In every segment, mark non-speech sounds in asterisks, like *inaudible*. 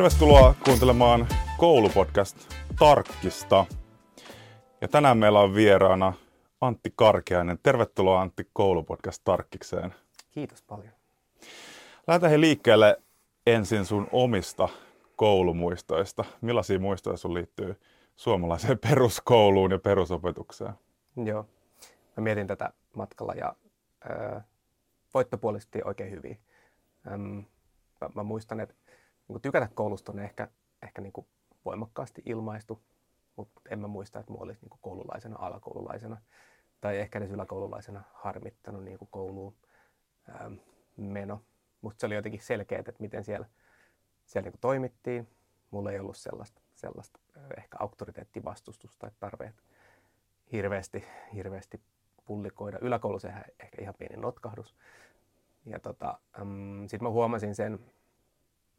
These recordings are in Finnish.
Tervetuloa kuuntelemaan koulupodcast Tarkkista. Ja tänään meillä on vieraana Antti Karkeainen. Tervetuloa Antti koulupodcast Tarkkikseen. Kiitos paljon. Lähdetään he liikkeelle ensin sun omista koulumuistoista. Millaisia muistoja sun liittyy suomalaiseen *laughs* peruskouluun ja perusopetukseen? Joo. Mä mietin tätä matkalla ja äh, voittopuolisesti oikein hyvin. Ähm, mä, mä muistan, että niin tykätä koulusta on ehkä, ehkä niin voimakkaasti ilmaistu, mutta en mä muista, että mulla olisi niin koululaisena, alakoululaisena tai ehkä edes yläkoululaisena harmittanut niin kouluun ähm, meno. Musta se oli jotenkin selkeä, että miten siellä, siellä niin toimittiin. Mulla ei ollut sellaista, sellaista ehkä auktoriteettivastustusta tai tarve hirveästi, hirveästi pullikoida. Yläkoulussa ehkä ihan pieni notkahdus. Ja tota, ähm, sitten mä huomasin sen,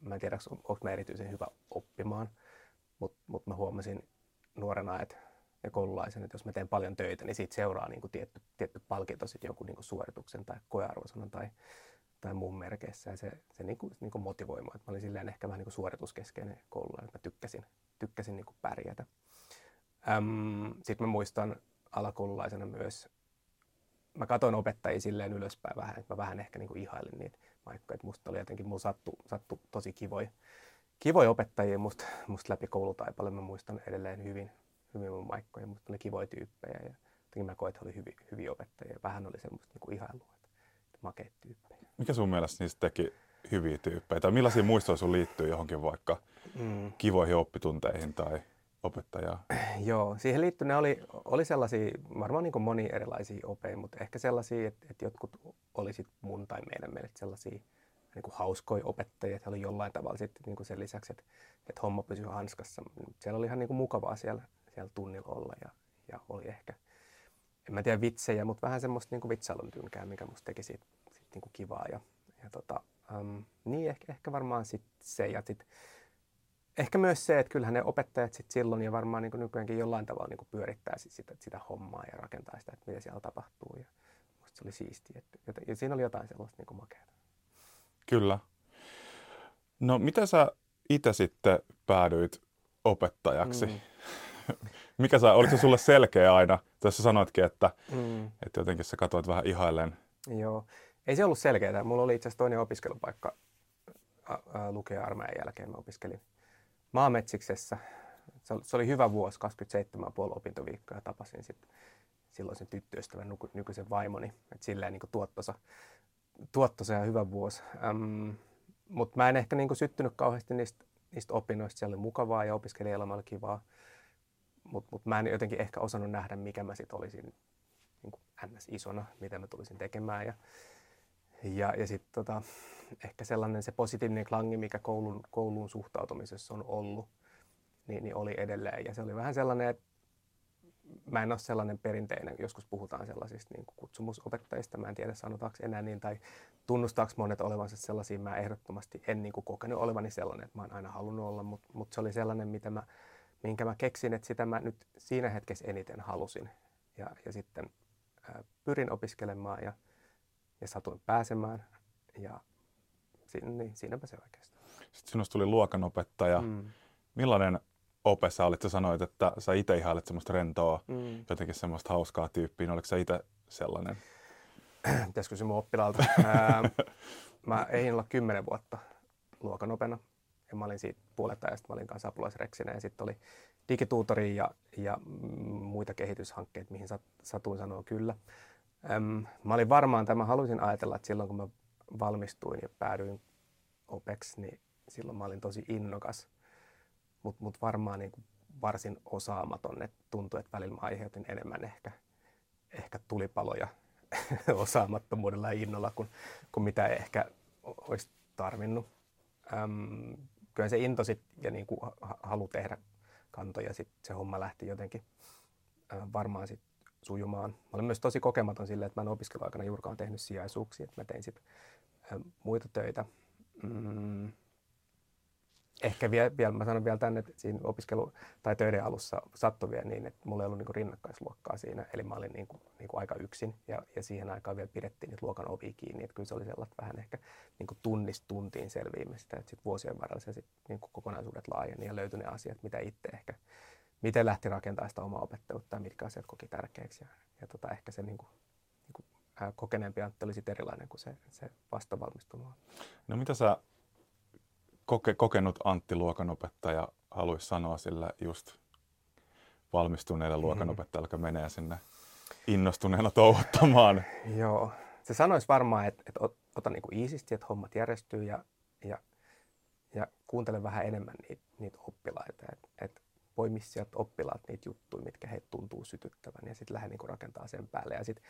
mä en tiedä, onko mä erityisen hyvä oppimaan, mutta mut mä huomasin nuorena että, ja koululaisen, että jos mä teen paljon töitä, niin siitä seuraa niin kuin tietty, tietty palkinto, sitten joku niin kuin suorituksen tai koearvosanan tai, tai muun merkeissä. Ja se, se niin kuin, niin kuin motivoi mua. Mä olin silleen ehkä vähän niin kuin suorituskeskeinen koululainen, että mä tykkäsin, tykkäsin niin kuin pärjätä. Sitten mä muistan alakoululaisena myös, mä katsoin opettajia silleen ylöspäin vähän, että mä vähän ehkä niin kuin ihailin niitä paikkoja. Että musta oli jotenkin, mulla sattu, sattu tosi kivoja, kivoja opettajia musta, musta läpi koulutaipalle. Mä muistan edelleen hyvin, hyvin mun maikkoja. Musta oli kivoja tyyppejä ja jotenkin mä koin, että oli hyvin, hyviä opettajia. Vähän oli semmoista niin ihailua, että, että makeita tyyppejä. Mikä sun mielestä niistä teki hyviä tyyppejä? Tai millaisia muistoja sun liittyy johonkin vaikka mm. kivoihin oppitunteihin tai opettajaa? *clears throat* Joo, siihen liittyen oli, oli sellaisia, varmaan niin moni erilaisia opeja, mutta ehkä sellaisia, että, että jotkut olisit mun tai meidän mielestä sellaisia niin kuin hauskoja opettajia, että oli jollain tavalla sitten niin kuin sen lisäksi, että, että homma pysyi hanskassa. Siellä oli ihan niin kuin mukavaa siellä, siellä tunnilla olla ja, ja oli ehkä, en mä tiedä vitsejä, mutta vähän semmoista niin kuin vitsailun tynkää, mikä musta teki siitä, siitä niin kuin kivaa. Ja, ja tota, um, niin ehkä, ehkä varmaan sit se ja sitten ehkä myös se, että kyllähän ne opettajat sit silloin ja varmaan niin nykyäänkin jollain tavalla niin pyörittää sit sitä, sitä hommaa ja rakentaa sitä, että mitä siellä tapahtuu. Ja musta se oli siistiä. Että, ja siinä oli jotain sellaista niin makeata. Kyllä. No mitä sä itse sitten päädyit opettajaksi? Mm. *laughs* Mikä sä, oliko se sulle selkeä aina? Tässä sanoitkin, että, mm. että jotenkin sä katsoit vähän ihaillen. Joo. Ei se ollut selkeää. Mulla oli itse asiassa toinen opiskelupaikka lukea armeijan jälkeen. Mä opiskelin maametsiksessä. Se oli hyvä vuosi, 27,5 opintoviikkoa ja tapasin sitten silloisen tyttöystävän nykyisen vaimoni. Et silleen niin tuottosa, tuottosa ja hyvä vuosi. Ähm, Mutta mä en ehkä niin syttynyt kauheasti niistä, niistä opinnoista. Siellä oli mukavaa ja opiskelijaelämä oli kivaa. Mutta mut mä en jotenkin ehkä osannut nähdä, mikä mä sitten olisin niin ns. isona, mitä mä tulisin tekemään. Ja, ja, ja sitten tota, ehkä sellainen se positiivinen klangi, mikä koulun, kouluun suhtautumisessa on ollut, niin, niin oli edelleen. Ja se oli vähän sellainen, että mä en ole sellainen perinteinen, joskus puhutaan sellaisista niin kutsumusopettajista, mä en tiedä sanotaanko enää niin, tai tunnustaako monet olevansa sellaisia, mä ehdottomasti en niin kuin kokenut olevani sellainen, että mä oon aina halunnut olla, mutta, mutta se oli sellainen, mitä mä, minkä mä keksin, että sitä mä nyt siinä hetkessä eniten halusin. Ja, ja sitten ää, pyrin opiskelemaan ja, ja satuin pääsemään ja niin, siinäpä se oikeastaan. Sitten sinusta tuli luokanopettaja. Mm. Millainen ope sä olit? Sä sanoit, että sä itse ihailet semmoista rentoa, mm. jotenkin semmoista hauskaa tyyppiä. Oliko sä itse sellainen? *clears throat* Pitäisikö se mun oppilaalta? *laughs* mä eihin olla kymmenen vuotta luokanopena. Ja mä olin siitä puolet ajasta, mä olin kanssa apulaisreksinä ja sitten oli digituutori ja, ja muita kehityshankkeita, mihin sat, satuin sanoa kyllä. Öm, mä olin varmaan, tämä halusin ajatella, että silloin kun mä valmistuin ja päädyin OPEX, niin silloin mä olin tosi innokas, mutta mut varmaan niin kuin varsin osaamaton. Et tuntui, että välillä mä aiheutin enemmän ehkä, ehkä tulipaloja *laughs* osaamattomuudella ja innolla kuin, kuin mitä ehkä olisi tarvinnut. Öm, kyllä se into sit, ja niin kuin halu tehdä kantoja, sit se homma lähti jotenkin varmaan sit sujumaan. Mä olen myös tosi kokematon sille, että mä en opiskeluaikana juurikaan tehnyt sijaisuuksia, että mä tein sitten muita töitä. Mm. ehkä vielä, vielä, mä sanon vielä tänne, että siinä opiskelu- tai töiden alussa sattui vielä niin, että mulla ei ollut niin rinnakkaisluokkaa siinä, eli mä olin niin kuin, niin kuin aika yksin, ja, ja siihen aikaan vielä pidettiin niitä luokan ovi kiinni, että kyllä se oli sellaista vähän ehkä niin kuin tunnistuntiin selviämistä, että sitten vuosien varrella se sit, niin kuin kokonaisuudet laajeni ja löytyi ne asiat, mitä itse ehkä, miten lähti rakentamaan sitä omaa opettajuutta ja mitkä asiat koki tärkeäksi, ja, ja tota, ehkä se niin kuin, niin kuin, ää, kokeneempi Antti oli sitten erilainen kuin se, se vastavalmistunut. No mitä sä koke, kokenut Antti luokanopettaja haluaisi sanoa sillä just valmistuneelle mm-hmm. luokanopettajalle, joka menee sinne innostuneena touhuttamaan? *laughs* Joo, se sanoisi varmaan, että, että ota niin kuin iisisti, että hommat järjestyy ja, ja, ja kuuntele vähän enemmän niitä, niitä oppilaita. Että, että poimi sieltä oppilaat niitä juttuja, mitkä heitä tuntuu sytyttävän ja sitten lähde niin rakentaa sen päälle. Ja sitten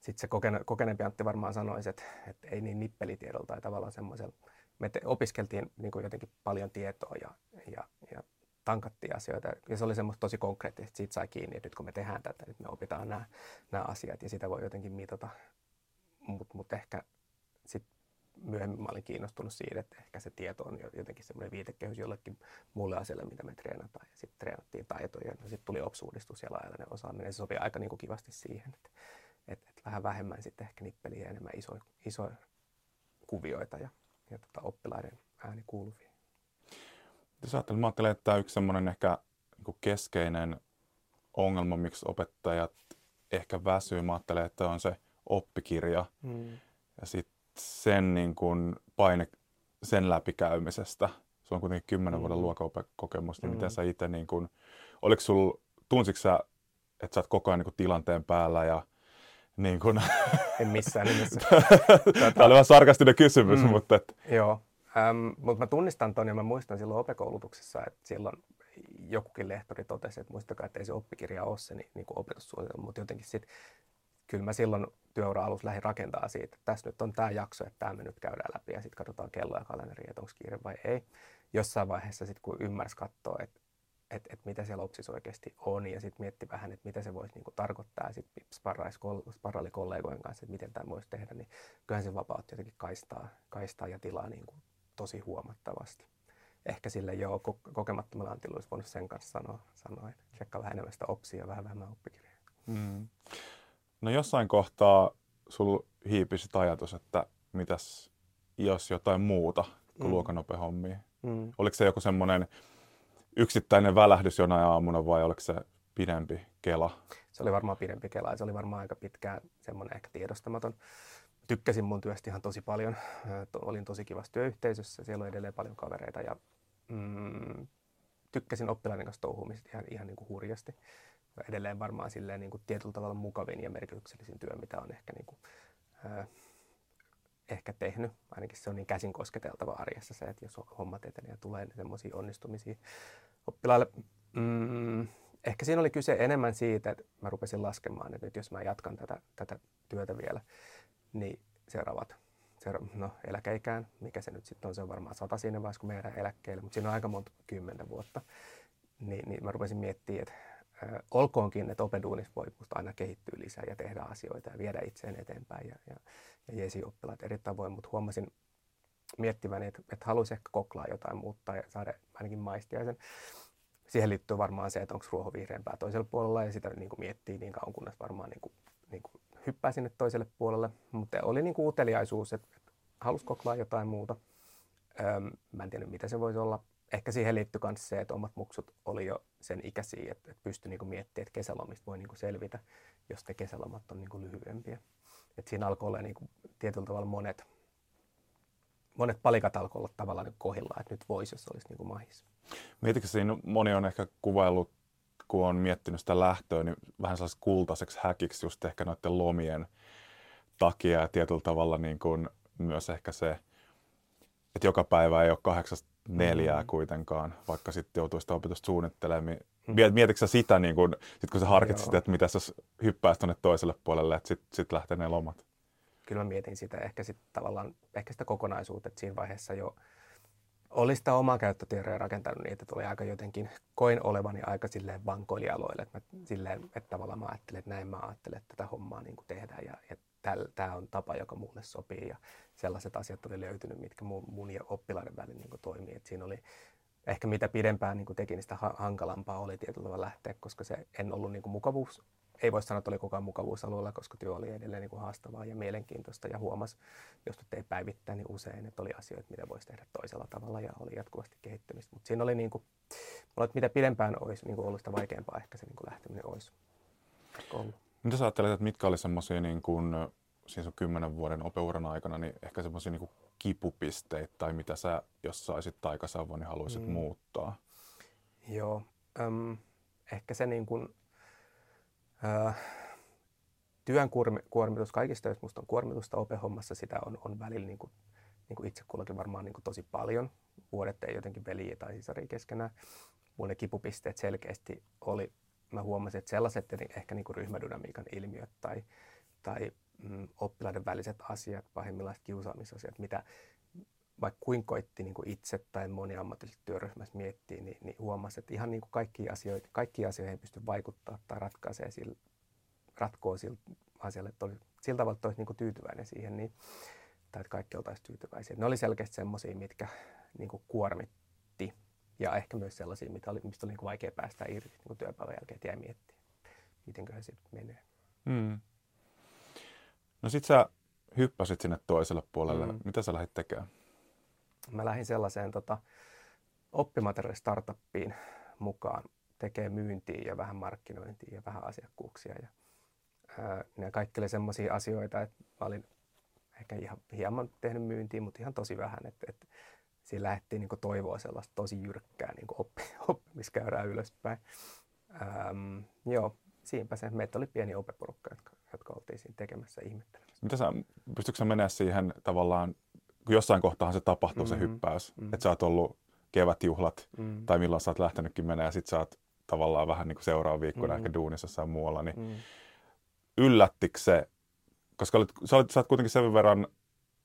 sit se kokene, kokeneempi Antti varmaan sanoisi, että, että ei niin nippelitiedolla tai tavallaan semmoisella me te, opiskeltiin niin kuin jotenkin paljon tietoa ja, ja, ja tankattiin asioita. Ja se oli semmoista tosi konkreettista, että siitä sai kiinni, että nyt kun me tehdään tätä, nyt me opitaan nämä, nämä asiat ja sitä voi jotenkin mitata. Mutta mut ehkä myöhemmin mä olin kiinnostunut siitä, että ehkä se tieto on jotenkin semmoinen viitekehys jollekin muulle asialle, mitä me treenataan. Ja sitten treenattiin taitoja. No sitten tuli OPS-uudistus ja laajalainen osaaminen. Se sopii aika niin kuin kivasti siihen, että, että, että vähän vähemmän sitten ehkä nippeliä ja enemmän isoja, isoja kuvioita ja ja tota, oppilaiden ääni kuuluviin. Jos ajattelen, mä ajattelen, että tämä yksi semmoinen ehkä niin keskeinen ongelma, miksi opettajat ehkä väsyy. Mä ajattelen, että on se oppikirja mm. ja sitten sen niin kuin paine sen läpikäymisestä. Se on kuitenkin kymmenen mm. vuoden luokakokemus, niin mm. miten sä itse, niin kuin, oliko sul, tunsitko sä, että sä oot koko ajan niin kuin tilanteen päällä ja niin kun... *laughs* En missään nimessä. Tämä oli vähän sarkastinen kysymys, mm, mutta... Et... Joo, ähm, mutta mä tunnistan ton ja mä muistan silloin opekoulutuksessa, että silloin jokukin lehtori totesi, että muistakaa, että ei se oppikirja ole se niin, niin kuin opetussuunnitelma, mutta jotenkin sitten kyllä mä silloin työura alussa lähdin rakentaa siitä, että tässä nyt on tämä jakso, että tämä me nyt käydään läpi ja sitten katsotaan kelloa ja kalenteri, että onko kiire vai ei. Jossain vaiheessa sitten kun ymmärsi katsoa, että että et mitä siellä OPSissa oikeasti on ja sitten mietti vähän, että mitä se voisi niinku tarkoittaa ja sitten sparraili kollegojen kanssa, että miten tämä voisi tehdä, niin kyllähän se vapautti jotenkin kaistaa, kaistaa ja tilaa niinku tosi huomattavasti. Ehkä sille jo kokemattomalla Antilla olisi voinut sen kanssa sanoa, sanoa että tsekkaa vähän enemmän sitä OPSia ja vähän vähemmän oppikirjaa. Mm. No jossain kohtaa sul hiipisi ajatus, että mitäs jos jotain muuta kuin mm. luokanopehommia? Mm. Oliko se joku semmoinen yksittäinen välähdys jonain aamuna vai oliko se pidempi kela? Se oli varmaan pidempi kela ja se oli varmaan aika pitkään semmoinen ehkä tiedostamaton. Tykkäsin mun työstä ihan tosi paljon. Olin tosi kivassa työyhteisössä, siellä on edelleen paljon kavereita ja mm, tykkäsin oppilaiden kanssa touhumisesta ihan, ihan niin kuin hurjasti. Edelleen varmaan silleen niin kuin tietyllä tavalla mukavin ja merkityksellisin työ, mitä on ehkä, niin kuin, äh, ehkä tehnyt. Ainakin se on niin käsin kosketeltava arjessa se, että jos hommat etenee ja tulee semmoisia onnistumisia oppilaille. Mm, ehkä siinä oli kyse enemmän siitä, että mä rupesin laskemaan, että nyt jos mä jatkan tätä, tätä työtä vielä, niin seuraavat seura- no, eläkeikään, mikä se nyt sitten on, se on varmaan sata siinä vaiheessa, kun meidän eläkkeelle, mutta siinä on aika monta kymmentä vuotta. Niin, niin mä rupesin miettimään, että olkoonkin, että opeduunissa voi aina kehittyä lisää ja tehdä asioita ja viedä itseään eteenpäin ja, ja, ja jeesi oppilaat eri tavoin, mutta huomasin miettiväni, että, että haluaisi ehkä koklaa jotain muuttaa ja saada ainakin maistia sen. Siihen liittyy varmaan se, että onko ruoho vihreämpää toisella puolella ja sitä niin kuin miettii niin kauan, kunnes varmaan niin kuin, niin kuin hyppää sinne toiselle puolelle. Mutta oli niin kuin uteliaisuus, että, että halusi koklaa jotain muuta. Öm, mä en tiedä, mitä se voisi olla. Ehkä siihen liittyy myös se, että omat muksut oli jo sen ikäisiä, että, että pystyi niin miettimään, että kesälomista voi niin kuin selvitä, jos te kesälomat on niin kuin lyhyempiä. Et siinä alkoi olla niin kuin tietyllä tavalla monet monet palikat alkoi olla tavallaan niin kohillaan, että nyt voisi, jos olisi niin kuin mahis. Mietitkö siinä, moni on ehkä kuvaillut, kun on miettinyt sitä lähtöä, niin vähän sellaiseksi kultaiseksi häkiksi just ehkä noiden lomien takia ja tietyllä tavalla niin kuin myös ehkä se, että joka päivä ei ole kahdeksasta neljää mm. kuitenkaan, vaikka sitten joutuu sitä opetusta suunnittelemaan. Mm. Mietitkö sä sitä, niin kun, sit kun sä harkitsit, Joo. että mitä sä hyppäisi tuonne toiselle puolelle, että sitten sit lähtee ne lomat? kyllä mä mietin sitä ehkä sit tavallaan, ehkä sitä kokonaisuutta, että siinä vaiheessa jo oli sitä omaa käyttöteoriaa rakentanut niin, että tuli aika jotenkin, koin olevani aika silleen vankoilialoille, että, mä, silleen, että tavallaan mä ajattelin, että näin mä ajattelen, että tätä hommaa niin kuin tehdään ja, ja tämä on tapa, joka mulle sopii ja sellaiset asiat oli löytynyt, mitkä mun, mun ja oppilaiden välillä niin toimii. Et siinä oli ehkä mitä pidempään niin teki, niin sitä hankalampaa oli tietyllä tavalla lähteä, koska se en ollut niin mukavuus. Ei voi sanoa, että oli koko mukavuusalueella, koska työ oli edelleen niin haastavaa ja mielenkiintoista ja huomasi, jos nyt ei päivittää, niin usein, että oli asioita, mitä voisi tehdä toisella tavalla ja oli jatkuvasti kehittymistä. Mutta siinä oli niin kuin, että mitä pidempään olisi niin kuin ollut sitä vaikeampaa ehkä se niin lähteminen olisi ollut. Mitä sä ajattelet, että mitkä oli semmoisia niin kuin, siis kymmenen vuoden opeuran aikana, niin ehkä semmoisia niin kipupisteitä tai mitä sä, jos saisit taikasavun, niin haluaisit mm. muuttaa? Joo, äm, ehkä se niin kuin, äh, työn kuormitus, kaikista jos musta on kuormitusta opehommassa, sitä on, on välillä niin kuin, niin kuin itse kullakin varmaan niin kuin tosi paljon. Vuodet ei jotenkin veliä tai sisaria keskenään. Mulle ne kipupisteet selkeästi oli, mä huomasin, että sellaiset ehkä niin kuin ryhmädynamiikan ilmiöt tai, tai mm, oppilaiden väliset asiat, pahimmillaan kiusaamisasiat, mitä vaikka kuin koitti niin kuin itse tai moniammatillisessa työryhmässä miettiä, niin, niin huomasi, että ihan niin kuin kaikki asioita, kaikki asioihin ei pysty vaikuttaa tai ratkaisee sillä, ratkoo sillä asialle, että oli, sillä tavalla, että olisi niin kuin tyytyväinen siihen, niin, tai että kaikki oltaisiin tyytyväisiä. Ne oli selkeästi sellaisia, mitkä niin kuin kuormitti ja ehkä myös sellaisia, mitä oli, mistä oli niin kuin vaikea päästä irti niin kuin työpäivän jälkeen, että jäi miettiä, miten se sitten menee. Mm. No sit sä hyppäsit sinne toiselle puolelle. Mm. Mitä sä lähdit tekemään? Mä lähdin sellaiseen tota, oppimateriaalistartuppiin mukaan tekee myyntiä ja vähän markkinointia ja vähän asiakkuuksia. Ja, ää, ne kaikki oli sellaisia asioita, että mä olin ehkä ihan hieman tehnyt myyntiä, mutta ihan tosi vähän. Että, että siinä lähdettiin niin toivoa sellaista tosi jyrkkää niin oppi, *laughs* oppimiskäyrää ylöspäin. Ähm, joo, siinäpä se. Meitä oli pieni opeporukka, jotka, jotka oltiin siinä tekemässä ihmettelemässä. Mitä sä, pystytkö sä mennä siihen tavallaan, kun jossain kohtaa se tapahtuu mm-hmm. se hyppäys, mm-hmm. että sä oot ollut kevätjuhlat mm-hmm. tai milloin sä oot lähtenytkin menemään ja sit sä oot tavallaan vähän niin kuin seuraava viikkona mm-hmm. ehkä duunissa jossain muualla, niin mm-hmm. yllättikö se, koska olit, sä, olit, sä oot kuitenkin sen verran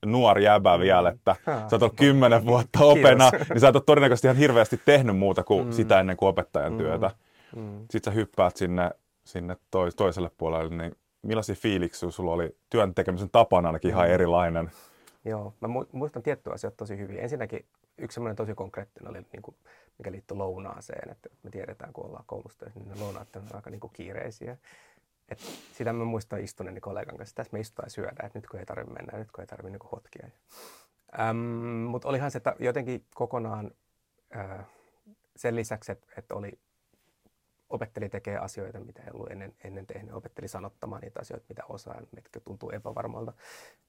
nuori jäbä mm. vielä, että sä oot ollut kymmenen vuotta opena, niin sä oot todennäköisesti ihan hirveästi tehnyt muuta kuin mm. sitä ennen kuin opettajan mm. työtä. Mm. Sitten sä hyppäät sinne sinne tois, toiselle puolelle, niin millaisia fiiliksiä sulla oli työn tekemisen tapana ainakin ihan mm. erilainen? Joo, mä muistan tiettyjä asioita tosi hyvin. Ensinnäkin yksi semmoinen tosi konkreettinen oli, niin kuin, mikä liittyy lounaaseen. Että me tiedetään, kun ollaan koulusta, niin ne lounaat on aika niin kuin kiireisiä. Et sitä mä muistan istuneeni kollegan kanssa, tässä me istutaan ja syödään, että nyt kun ei tarvitse mennä, nyt kun ei tarvitse niin hotkia. Ähm, Mutta olihan se että jotenkin kokonaan äh, sen lisäksi, että, että oli opetteli tekee asioita, mitä ei ollut ennen, ennen tehnyt. Opetteli sanottamaan niitä asioita, mitä osaa, mitkä tuntuu epävarmalta.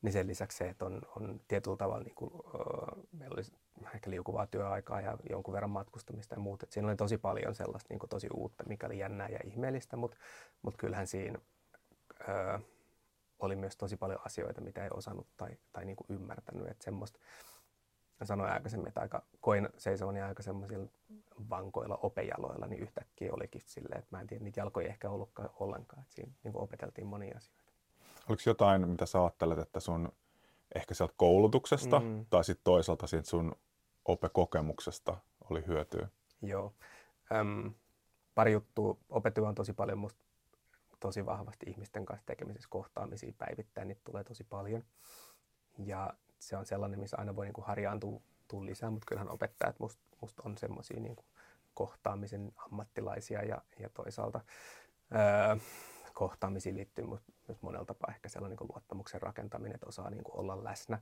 Niin sen lisäksi se, että on, on tietyllä tavalla, niin kuin, uh, meillä oli ehkä liukuvaa työaikaa ja jonkun verran matkustamista ja muuta. Et siinä oli tosi paljon sellaista niin kuin tosi uutta, mikä oli jännää ja ihmeellistä, mutta mut kyllähän siinä uh, oli myös tosi paljon asioita, mitä ei osannut tai, tai niin kuin ymmärtänyt. Että semmoista, sanoin aikaisemmin, että aika, koin seisovani aika semmoisilla vankoilla opejaloilla, niin yhtäkkiä olikin silleen, että mä en tiedä, niitä jalkoja ehkä ollutkaan ollenkaan. Että siinä niin opeteltiin monia asioita. Oliko jotain, mitä sä ajattelet, että sun ehkä sieltä koulutuksesta mm. tai sitten toisaalta siitä sun opekokemuksesta oli hyötyä? Joo. Öm, pari juttua. Opetyö on tosi paljon musta tosi vahvasti ihmisten kanssa tekemisessä kohtaamisia päivittäin, niitä tulee tosi paljon. Ja se on sellainen, missä aina voi niin kuin harjaantua lisää, mutta kyllähän opettajat musta must on semmoisia niin kohtaamisen ammattilaisia ja, ja toisaalta öö, kohtaamisiin liittyy myös monella tapaa ehkä sellainen niin luottamuksen rakentaminen, että osaa niin kuin olla läsnä.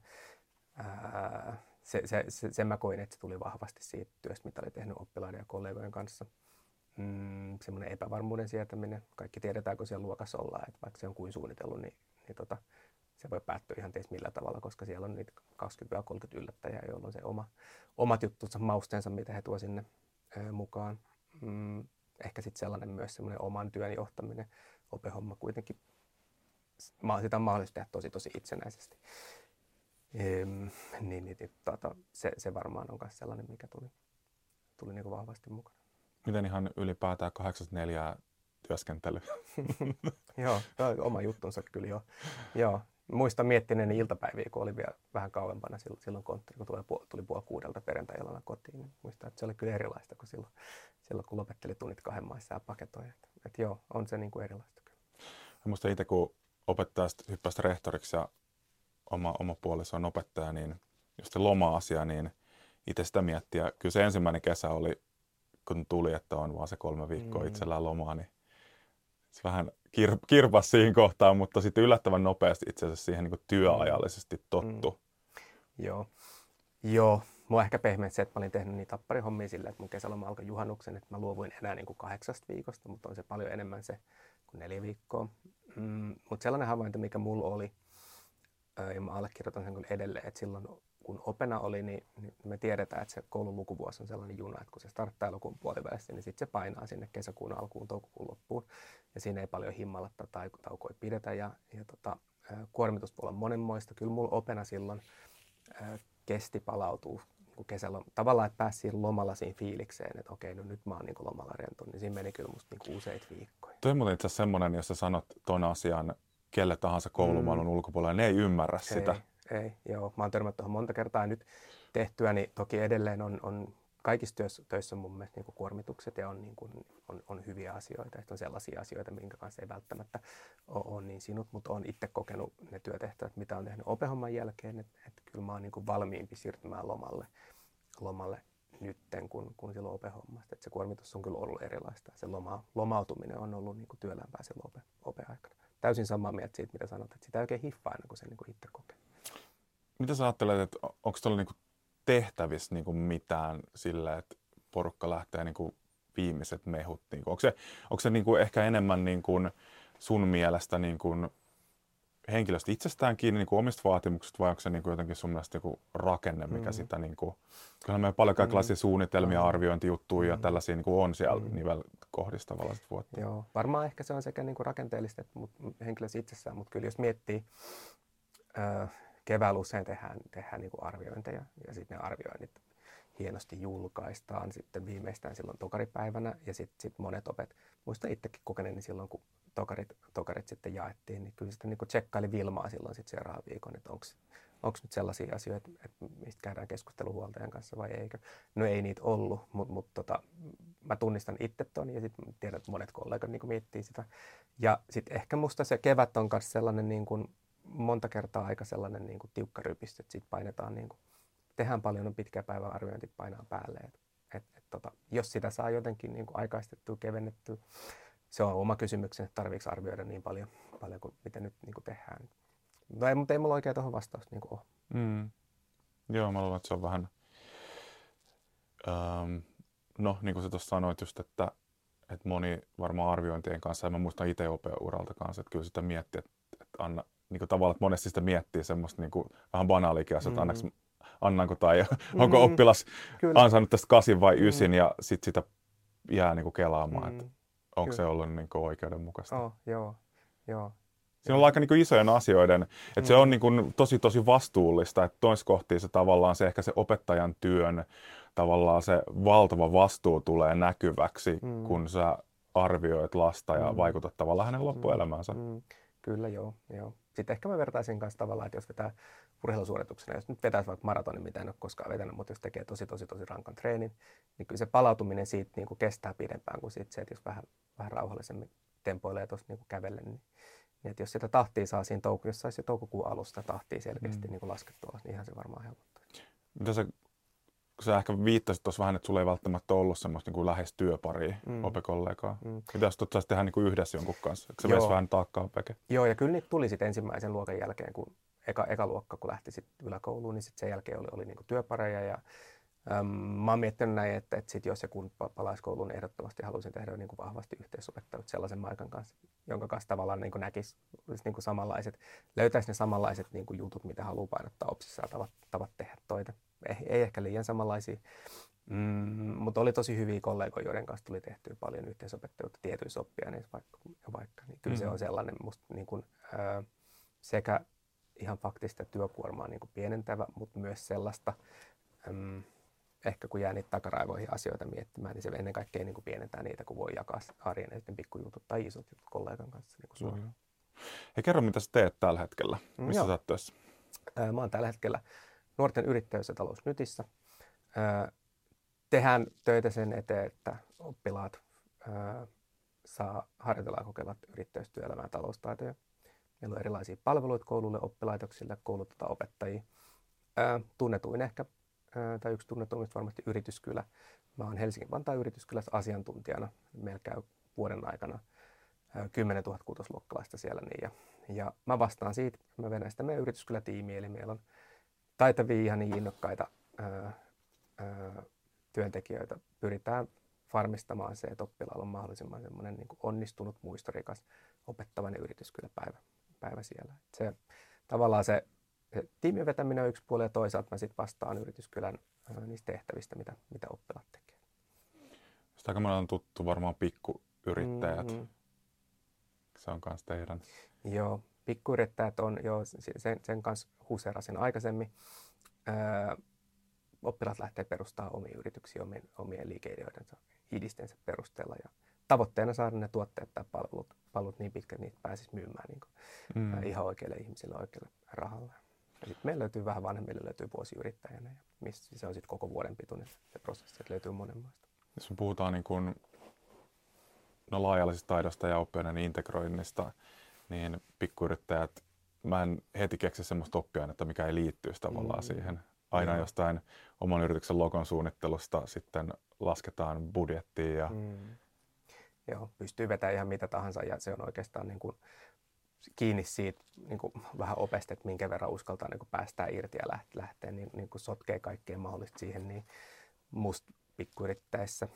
Öö, se, se, se, sen mä koin, että se tuli vahvasti siitä työstä, mitä olin tehnyt oppilaiden ja kollegojen kanssa. Mm, semmoinen epävarmuuden sietäminen. Kaikki tiedetään, kun siellä luokassa ollaan, että vaikka se on kuin suunnitellut, niin, niin tota, se voi päättyä ihan ties millä tavalla, koska siellä on niitä 20-30 yllättäjää, joilla on se oma, omat juttunsa, mausteensa, mitä he tuo sinne ö, mukaan. Mm, ehkä sitten sellainen myös semmoinen oman työn johtaminen, opehomma kuitenkin, sitä on mahdollista tehdä tosi tosi itsenäisesti. Ehm, niin, niin, tota, se, se varmaan on myös sellainen, mikä tuli, tuli niin vahvasti mukaan. Miten ihan ylipäätään 84 työskentely? *laughs* joo, oma juttunsa kyllä jo. Joo, muistan miettineeni iltapäiviä, kun oli vielä vähän kauempana silloin, konttori, kun tuli, tuli puoli kuudelta perjantai kotiin. Niin muistan, että se oli kyllä erilaista kuin silloin, silloin kun lopetteli tunnit kahden maissa ja paketoi. Että, että joo, on se niin kuin erilaista. Muista itse, kun opettajasta hyppästä rehtoriksi ja oma, oma puoliso on opettaja, niin just loma-asia, niin itse sitä miettiä. Kyllä se ensimmäinen kesä oli, kun tuli, että on vaan se kolme viikkoa mm. itsellään lomaa, niin se vähän kir- kirpas siihen kohtaan, mutta sitten yllättävän nopeasti itse asiassa siihen niin työajallisesti tottu. Mm. Joo. Joo, mua ehkä pehmeät se, että mä olin tehnyt niitä tapparihommia silleen, että mun kesäloma alkoi juhannuksen, että mä luovuin enää niin kuin kahdeksasta viikosta, mutta on se paljon enemmän se kuin neljä viikkoa. Mm, mutta sellainen havainto, mikä mulla oli, ja mä allekirjoitan sen edelleen, että silloin kun opena oli, niin, niin me tiedetään, että se koulun lukuvuosi on sellainen juna, että kun se starttaa elokuun puolivälissä, niin sitten se painaa sinne kesäkuun alkuun, toukokuun loppuun. Ja siinä ei paljon himmalatta tai taukoja pidetä. Ja, ja tota, kuormitus voi olla monenmoista. Kyllä mulla opena silloin kesti palautuu niin kesällä. Tavallaan, että pääsi siinä lomalla siinä fiilikseen, että okei, no nyt mä oon niin lomalla rento, niin siinä meni kyllä musta niin useita viikkoja. Toi on muuten itse asiassa semmoinen, jos sä sanot ton asian kelle tahansa koulumaailman mm. ulkopuolella, ne ei ymmärrä ei, sitä. Ei, joo. Mä oon törmännyt tuohon monta kertaa nyt tehtyä, niin toki edelleen on, on kaikissa töissä, töissä on mun mielestä niin kuormitukset ja on, niin kuin, on, on hyviä asioita. Että on sellaisia asioita, minkä kanssa ei välttämättä ole, ole niin sinut, mutta olen itse kokenut ne työtehtävät, mitä on tehnyt opehomman jälkeen, että, että kyllä mä oon niin kuin valmiimpi siirtymään lomalle, lomalle nytten kuin, kuin silloin opehommasta. Että se kuormitus on kyllä ollut erilaista. Se loma, lomautuminen on ollut niin kuin työlämpää silloin ope, opeaikana. Täysin samaa mieltä siitä, mitä sanot, että sitä ei oikein hiffaa ennen kuin se niin itse kokee. Mitä sä ajattelet, että onko tuolla niin tehtävissä niin mitään sillä, että porukka lähtee niin kuin viimeiset mehut? Niin kuin, onko se, onko se niin kuin ehkä enemmän niin kuin sun mielestä niin kuin henkilöstä itsestään kiinni niin kuin omista vaatimuksista vai onko se niin kuin jotenkin sun mielestä joku rakenne, mikä mm. sitä niin kuin, kyllä meillä paljon kaikenlaisia mm. suunnitelmia, mm. arviointijuttuja mm. ja tällaisia niin kuin on siellä mm. nivelkohdista vuotta. Joo, varmaan ehkä se on sekä niin kuin rakenteellista että henkilössä itsessään, mutta kyllä jos miettii, äh, keväällä usein tehdään, tehdään niin kuin arviointeja ja sitten ne arvioinnit hienosti julkaistaan sitten viimeistään silloin tokaripäivänä ja sitten sit monet opet, muista itsekin kokeneeni silloin, kun tokarit, tokarit sitten jaettiin, niin kyllä sitten niin tsekkaili Vilmaa silloin sitten seuraavan viikon, että onko nyt sellaisia asioita, että mistä käydään keskustelu huoltajan kanssa vai eikö. No ei niitä ollut, mutta mut tota, mä tunnistan itse ton ja sitten tiedän, että monet kollegat niin miettii sitä. Ja sitten ehkä musta se kevät on myös sellainen niin kuin, monta kertaa aika sellainen niin kuin tiukka rypistö, että siitä painetaan, niin kuin, tehdään paljon on pitkä päivä arviointi painaa päälle. Et, et, et, tota, jos sitä saa jotenkin niin kuin aikaistettua, kevennettyä, se on oma kysymyksen, että tarviiko arvioida niin paljon, paljon kuin mitä nyt niin kuin tehdään. No ei, mutta ei mulla oikein tuohon vastausta niin ole. Mm. Joo, mä luulen, että se on vähän, ähm, no niin kuin sä tuossa sanoit just, että, että moni varmaan arviointien kanssa, ja mä muistan itse uralta kanssa, että kyllä sitä miettii, että, että anna, niin kuin tavallaan, että monesti sitä miettii semmoista niin kuin, vähän banaalikin että mm-hmm. annaks, annanko tai *laughs* mm-hmm. onko oppilas Kyllä. ansainnut tästä kasin vai ysin, mm-hmm. ja sitten sitä jää niin kuin kelaamaan, mm-hmm. että onko se ollut niin kuin oikeudenmukaista. Oh, joo, joo. Siinä on aika niin kuin isojen asioiden, että mm. se on niin kuin tosi tosi vastuullista, että tois kohti se tavallaan se ehkä se opettajan työn tavallaan se valtava vastuu tulee näkyväksi, mm. kun sä arvioit lasta ja mm. vaikutat tavallaan hänen loppuelämäänsä. Mm. Kyllä, joo, joo. Sitten ehkä mä vertaisin kanssa tavallaan, että jos vetää urheilusuorituksena, jos nyt vetäisi vaikka maratonin, mitä en ole koskaan vetänyt, mutta jos tekee tosi, tosi, tosi rankan treenin, niin kyllä se palautuminen siitä niin kuin kestää pidempään kuin se, että jos vähän, vähän rauhallisemmin tempoilee tuossa niin kävellen, niin, niin että jos sitä tahtia saa siinä toukokuussa, jos saisi toukokuun alusta tahtia selkeästi mm. niin kuin laskettua, niin ihan se varmaan helpottaa. Mitä sä sä ehkä viittasit tuossa vähän, että sulla ei välttämättä ollut semmoista niin lähes työparia, mm. opekollegaa. Mm. Mitä jos saisi tehdä niin kuin yhdessä jonkun kanssa? Eikö se veisi vähän taakkaa peke? Joo, ja kyllä niitä tuli sitten ensimmäisen luokan jälkeen, kun eka, eka luokka, kun lähti sitten yläkouluun, niin sitten sen jälkeen oli, oli niin kuin työpareja. Ja, äm, mä oon miettinyt näin, että, että sit jos ja kun palaisi kouluun, niin ehdottomasti haluaisin tehdä niin kuin vahvasti yhteisopettajat sellaisen maikan kanssa, jonka kanssa tavallaan niin kuin näkisi niin kuin samanlaiset, löytäisi ne samanlaiset niin kuin jutut, mitä haluaa painottaa opsissa ja tavat, tavat tehdä toita ei, ei ehkä liian samanlaisia, mm, mutta oli tosi hyviä kollegoja, joiden kanssa tuli tehtyä paljon yhteisopettajuutta tietyissä oppiaineissa vaikka, vaikka. Niin kyllä mm. se on sellainen musta niin kuin, ö, sekä ihan faktista työkuormaa niin kuin pienentävä, mutta myös sellaista, mm, ehkä kun jää niitä takaraivoihin asioita miettimään, niin se ennen kaikkea niin kuin pienentää niitä, kun voi jakaa arjen sitten pikkujutut tai isot jutut kollegan kanssa niin kuin suoraan. Mm. Hei, kerro, mitä sä teet tällä hetkellä? Missä mm, sä oot? Mä oon tällä hetkellä nuorten yrittäjyys- ja talousnytissä. Tehdään töitä sen eteen, että oppilaat saa harjoitella ja kokeilla yrittäjyystyöelämää ja taloustaitoja. Meillä on erilaisia palveluita koululle, oppilaitoksille, koulutetaan opettajia. Tunnetuin ehkä tai yksi tunnetuimmista varmasti Yrityskylä. Mä oon Helsingin-Vantaan Yrityskylässä asiantuntijana. Meillä käy vuoden aikana 10 000 kutosluokkalaista siellä. Niin, ja, ja mä vastaan siitä, mä venän sitä meidän Yrityskylä-tiimiä, eli meillä on taitavia, ihan niin innokkaita ää, ää, työntekijöitä. Pyritään varmistamaan se, että oppilaalla on mahdollisimman semmoinen niin onnistunut, muistorikas, opettavainen yrityskylläpäivä päivä siellä. Se, tavallaan se tiimin vetäminen on yksi puoli ja toisaalta mä sitten vastaan yrityskylän niistä tehtävistä, mitä, mitä oppilaat tekee. Sitä aika on tuttu varmaan pikkuyrittäjät. Mm-hmm. Se on myös teidän. Joo, pikkuyrittäjät on, jo sen, sen kanssa huserasin aikaisemmin. Öö, oppilaat lähtee perustamaan omia yrityksiä omien, omien liikeideoidensa idistensä perusteella ja tavoitteena saada ne tuotteet tai palvelut, palvelut niin pitkä, että niitä pääsisi myymään niin kuin, mm. ihan oikeille ihmisille oikealle rahalla. Sitten meillä löytyy vähän vanhemmille löytyy vuosiyrittäjänä ja missä se on sitten koko vuoden pituinen se prosessi, että löytyy monenlaista. Jos me puhutaan niin kuin, no, laajallisesta taidosta ja oppiaineen integroinnista, niin pikkuyrittäjät, mä en heti keksi semmoista oppiainetta, mikä ei liittyisi tavallaan mm. siihen. Aina mm. jostain oman yrityksen logon suunnittelusta sitten lasketaan budjettiin ja mm Joo, pystyy vetämään ihan mitä tahansa ja se on oikeastaan niin kuin kiinni siitä niin kuin vähän opesta, että minkä verran uskaltaa niin kuin päästää irti ja lähteä niin, niin kuin sotkee kaikkea mahdollista siihen, niin musta pikkuyrittäessä,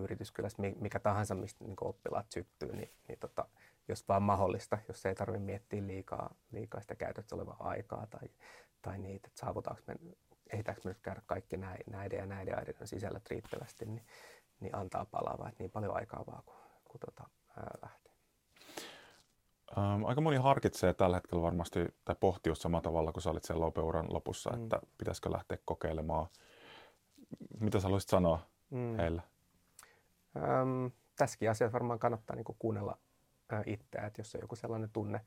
yrityskylässä, mikä tahansa, mistä niin oppilaat syttyy, niin, niin tota, jos vaan mahdollista, jos ei tarvitse miettiä liikaa, liikaa sitä käytössä olevaa aikaa tai, tai niitä, että saavutaanko me, ehditäänkö me nyt käydä kaikki näiden ja näiden aineiden sisällä riittävästi, niin, niin antaa palaa, että niin paljon aikaa vaan kuin kun tota, lähtee. Ähm, aika moni harkitsee tällä hetkellä varmasti, tai pohtii samalla tavalla kuin sä olit siellä lopeuran lopussa, mm. että pitäisikö lähteä kokeilemaan. Mitä sä haluaisit sanoa mm. heille? Ähm, tässäkin asiassa varmaan kannattaa niin kuunnella äh, itseä, että jos on joku sellainen tunne,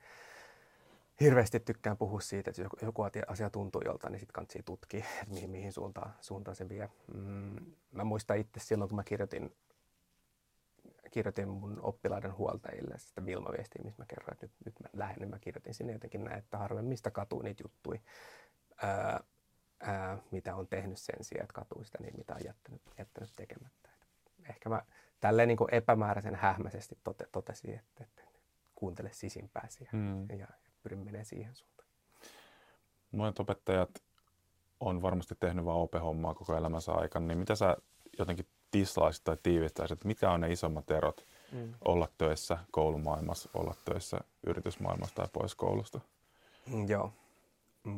hirveästi tykkään puhua siitä, että jos joku, joku asia tuntuu joltain, niin sitten kannattaa tutkia, että mihin, mihin suuntaan, suuntaan se vie. Mm, mä muistan itse silloin, kun mä kirjoitin kirjoitin mun oppilaiden huoltajille sitä Vilma-viestiä, missä mä kerroin, että nyt, nyt mä lähden, niin mä kirjoitin sinne jotenkin näin, että harvemmista katuu niitä juttuja, ää, ää, mitä on tehnyt sen sijaan, että katuu sitä, niin mitä on jättänyt, jättänyt tekemättä. Ehkä mä tälleen niin kuin epämääräisen hähmäisesti tote, totesin, että, että kuuntele sisimpääsi ja, mm. ja, ja pyrin menemään siihen suuntaan. Monet opettajat on varmasti tehnyt vain OP-hommaa koko elämänsä aikana, niin mitä sä jotenkin tislaisit tai tiivistäisit, että mitkä on ne isommat erot mm. olla töissä koulumaailmassa, olla töissä yritysmaailmassa tai pois koulusta? Mm, joo,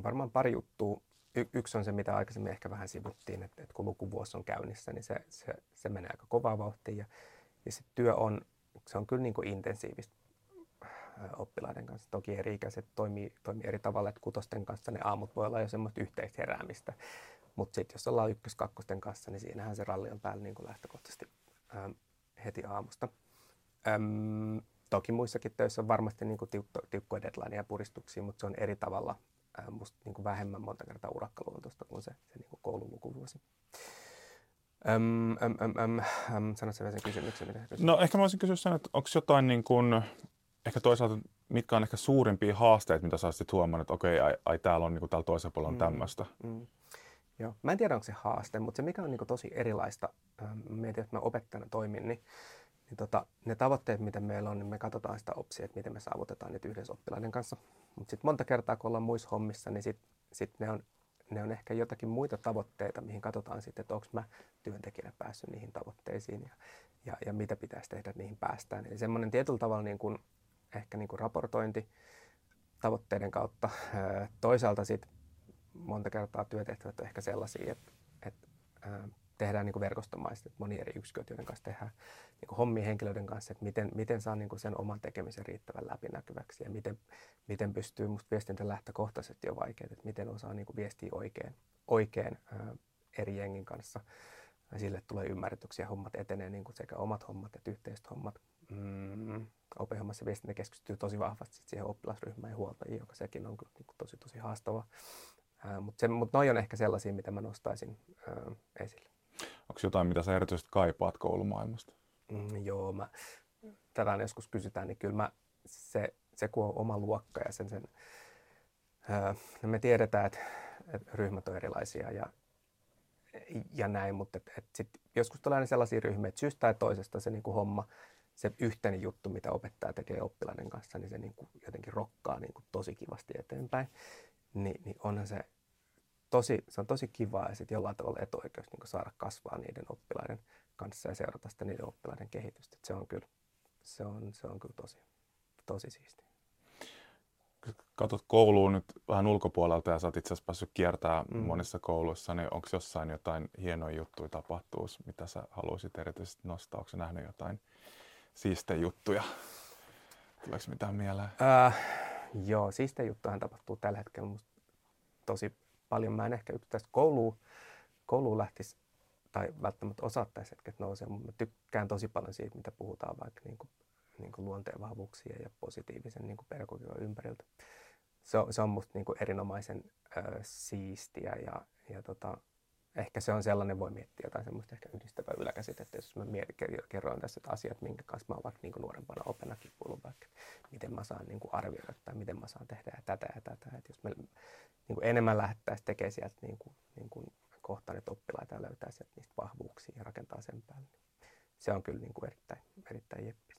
varmaan pari juttua. Y- yksi on se, mitä aikaisemmin ehkä vähän sivuttiin, että, että kun lukuvuosi on käynnissä, niin se, se, se menee aika kovaa vauhtia. Ja, ja se työ on, se on kyllä niin kuin intensiivistä oppilaiden kanssa. Toki eri ikäiset toimii, toimii eri tavalla, että kutosten kanssa ne aamut voi olla jo semmoista yhteisheräämistä. Mutta sitten jos ollaan ykkös-kakkosten kanssa, niin siinähän se ralli on päällä niin kuin lähtökohtaisesti ähm, heti aamusta. Ähm, toki muissakin töissä on varmasti niin kuin tiukko, tiukkoja deadline ja puristuksia, mutta se on eri tavalla äh, musta niin kuin vähemmän monta kertaa urakkaluontoista kuin se, se niin kuin koululukuvuosi. Öm, öm, öm, öm, öm, sano sen kysymyksen. Mitä no ehkä mä voisin kysyä sen, että onko jotain niin kuin, ehkä toisaalta, mitkä on ehkä suurimpia haasteita, mitä sä olisit huomannut, että okei, ai, ai täällä on niin kuin, täällä toisella puolella on mm, tämmöistä. Mm. Joo. Mä en tiedä, onko se haaste, mutta se mikä on niin tosi erilaista, mietin, että mä opettajana toimin, niin, niin tota, ne tavoitteet, mitä meillä on, niin me katsotaan sitä opsia, että miten me saavutetaan niitä yhdessä oppilaiden kanssa. Mutta sitten monta kertaa, kun ollaan muissa hommissa, niin sitten sit ne, on, ne on ehkä jotakin muita tavoitteita, mihin katsotaan sitten, että onko mä työntekijänä päässyt niihin tavoitteisiin ja, ja, ja mitä pitäisi tehdä, että niihin päästään. Eli semmoinen tietyllä tavalla niin kuin, ehkä niin kuin raportointi tavoitteiden kautta. Toisaalta sitten monta kertaa työtehtävät on ehkä sellaisia, että, että ää, tehdään niin verkostomaisesti, että moni eri yksiköt, joiden kanssa tehdään niin hommia henkilöiden kanssa, että miten, miten saa niin sen oman tekemisen riittävän läpinäkyväksi ja miten, miten pystyy, musta viestintä lähtökohtaisesti jo vaikeaa, että miten osaa niin viestiä oikein, oikein ää, eri jengin kanssa. Ja sille tulee ymmärretyksiä, hommat etenee niin sekä omat hommat että yhteiset hommat. Mm, OP-hommassa viestintä keskittyy tosi vahvasti siihen oppilasryhmään ja huoltajiin, joka sekin on niin tosi tosi haastava. Mutta mut noi on ehkä sellaisia, mitä mä nostaisin ää, esille. Onko jotain, mitä sä erityisesti kaipaat koulumaailmasta? Mm, joo, mä, tätä joskus kysytään, niin kyllä mä, se, se kun on oma luokka ja sen, sen ää, no me tiedetään, että, että ryhmät on erilaisia ja, ja näin, mutta et, et sit joskus tulee aina sellaisia ryhmiä, että syystä tai toisesta se niin kuin homma, se yhteinen juttu, mitä opettaja tekee oppilaiden kanssa, niin se niin kuin jotenkin rokkaa niin kuin tosi kivasti eteenpäin. Ni, niin onhan se tosi, se on tosi kiva ja sitten jollain tavalla etuoikeus niin saada kasvaa niiden oppilaiden kanssa ja seurata sitä niiden oppilaiden kehitystä. Et se on kyllä, se on, se on kyllä tosi, tosi siistiä. Katsot kouluun nyt vähän ulkopuolelta ja sä oot itse asiassa päässyt kiertämään mm. monissa kouluissa, niin onko jossain jotain hienoja juttuja tapahtuu, mitä sä haluaisit erityisesti nostaa? Onko nähnyt jotain siistejä juttuja? Tuleeko mitään mieleen? Äh, joo, siistejä juttuja tapahtuu tällä hetkellä musta tosi paljon. Mä en ehkä yksittäistä kouluun, kouluun lähtisi tai välttämättä osattaisi hetket nousee, mutta mä tykkään tosi paljon siitä, mitä puhutaan vaikka niin kuin, niin kuin luonteen vahvuuksien ja positiivisen niin pedagogiikan ympäriltä. Se on, se on musta niin kuin erinomaisen ö, siistiä ja, ja tota, ehkä se on sellainen, voi miettiä jotain semmoista ehkä yhdistävää yläkäsitettä, jos mä mietin, kerroin tässä että asiat, minkä kanssa mä oon vaikka niin kuin nuorempana opena kipuillut, vaikka miten mä saan niin kuin arvioida tai miten mä saan tehdä ja tätä ja tätä. Et jos me niin kuin enemmän lähdettäisiin tekemään sieltä niin kuin, niin kuin kohtaa niitä oppilaita ja löytää sieltä niistä vahvuuksia ja rakentaa sen päälle. Niin se on kyllä niin kuin erittäin, erittäin jeppis.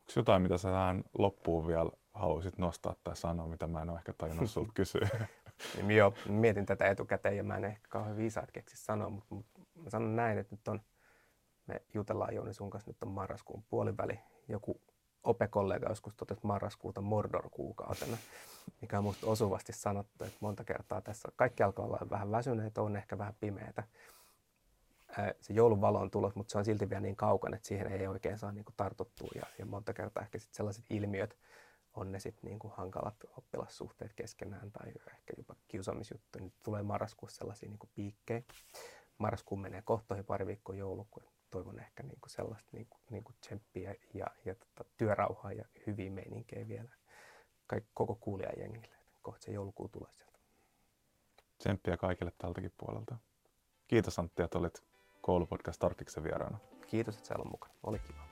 Onko jotain, mitä sä tähän loppuun vielä haluaisit nostaa tai sanoa, mitä mä en ole ehkä tajunnut sulta kysyä? *laughs* niin, joo, mietin tätä etukäteen ja mä en ehkä kauhean viisaat keksi sanoa, mutta, mutta mä sanon näin, että nyt on, me jutellaan Jouni sun kanssa, nyt on marraskuun puoliväli, joku opekollega joskus totesi marraskuuta Mordor-kuukautena, mikä on musta osuvasti sanottu, että monta kertaa tässä kaikki alkaa olla vähän väsyneitä, on ehkä vähän pimeätä. Se joulun valo on tulos, mutta se on silti vielä niin kaukana, että siihen ei oikein saa niin kuin tartuttua. Ja, ja monta kertaa ehkä sit sellaiset ilmiöt, on ne sitten niin kuin hankalat oppilassuhteet keskenään tai ehkä jopa kiusaamisjuttu, niin tulee marraskuussa sellaisia niin kuin piikkejä. Marraskuun menee kohtoihin pari viikkoa joulukuun toivon ehkä niin kuin sellaista niin kuin, niin kuin tsemppiä ja, ja tota, työrauhaa ja hyviä meininkejä vielä Kaik, koko kuulijajengille. Kohta se joulukuu tulee sieltä. Tsemppiä kaikille tältäkin puolelta. Kiitos Antti, että olit koulupodcast Tarkiksen vieraana. Kiitos, että sä olet mukana. Oli kiva.